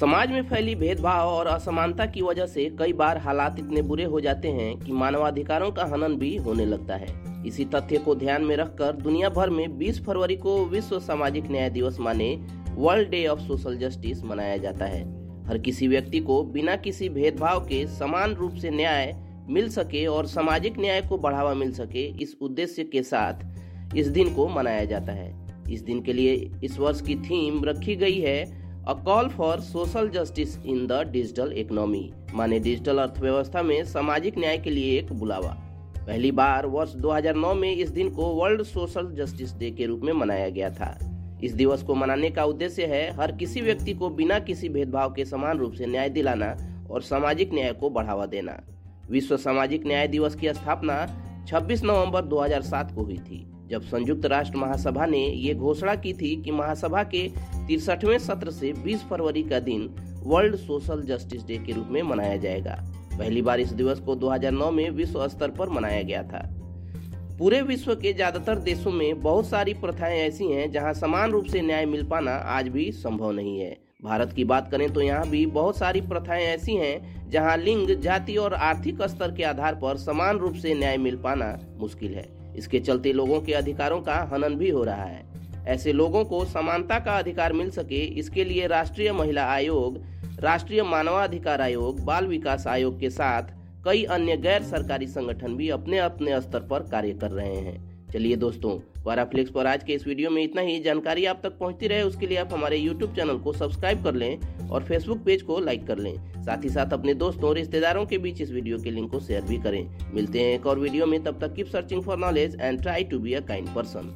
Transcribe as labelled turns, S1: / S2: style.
S1: समाज में फैली भेदभाव और असमानता की वजह से कई बार हालात इतने बुरे हो जाते हैं कि मानवाधिकारों का हनन भी होने लगता है। इसी तथ्य को ध्यान में रखकर दुनिया भर में 20 फरवरी को विश्व सामाजिक न्याय दिवस माने world day of social justice मनाया जाता है। हर किसी व्यक्ति को बिना किसी भेदभाव के समान रूप से न्याय मिल सके और सामाजिक न्याय को बढ़ावा मिल सके इस उद्देश्य के साथ इस दिन को मनाया जाता है। इस दिन के लिए इस वर्ष की थीम रखी गई है a call for social justice in the digital economy माने डिजिटल अर्थव्यवस्था में सामाजिक न्याय के लिए एक बुलावा। पहली बार वर्ष 2009 में इस दिन को वर्ल्ड सोशल जस्टिस डे के रूप में मनाया गया था। इस दिवस को मनाने का उद्देश्य है हर किसी व्यक्ति को बिना किसी भेदभाव के समान रूप से न्याय दिलाना और सामाजिक न्याय को बढ़ावा देना। विश्व सामाजिक न्याय दिवस की स्थापना 26 नवंबर 2007 को हुई थी। जब संयुक्त राष्ट्र महासभा ने ये घोषणा की थी कि महासभा के तिरसठवें सत्र से 20 फरवरी का दिन वर्ल्ड सोशल जस्टिस डे के रूप में मनाया जाएगा। पहली बार इस दिवस को 2009 में विश्व स्तर पर मनाया गया था। पूरे विश्व के ज़्यादातर देशों में बहुत सारी प्रथाएँ ऐसी हैं जहाँ समान रूप से न्याय मिल पाना आज भी संभव नहीं है। भारत की बात करें तो यहाँ भी बहुत सारी प्रथाएँ ऐसी हैं जहाँ लिंग, जाति और आर्थिक स्तर के आधार पर समान रूप से न्याय मिल पाना मुश्किल है। इसके चलते लोगों के अधिकारों का हनन भी हो रहा है। ऐसे लोगों को समानता का अधिकार मिल सके, इसके लिए राष्ट्रीय महिला आयोग, राष्ट्रीय मानवाधिकार आयोग, बाल विकास आयोग के साथ कई अन्य गैर सरकारी संगठन भी अपने अपने स्तर पर कार्य कर रहे हैं। चलिए दोस्तों, वाराफ्लिक्स पर आज के इस वीडियो में इतना ही। जानकारी आप तक पहुँचती रहे, उसके लिए आप हमारे यूट्यूब चैनल को सब्सक्राइब कर लें और फेसबुक पेज को लाइक कर लें। साथ ही साथ अपने दोस्तों और रिश्तेदारों के बीच इस वीडियो के लिंक को शेयर भी करें। मिलते हैं एक और वीडियो में, तब तक keep searching for knowledge and try to be a kind person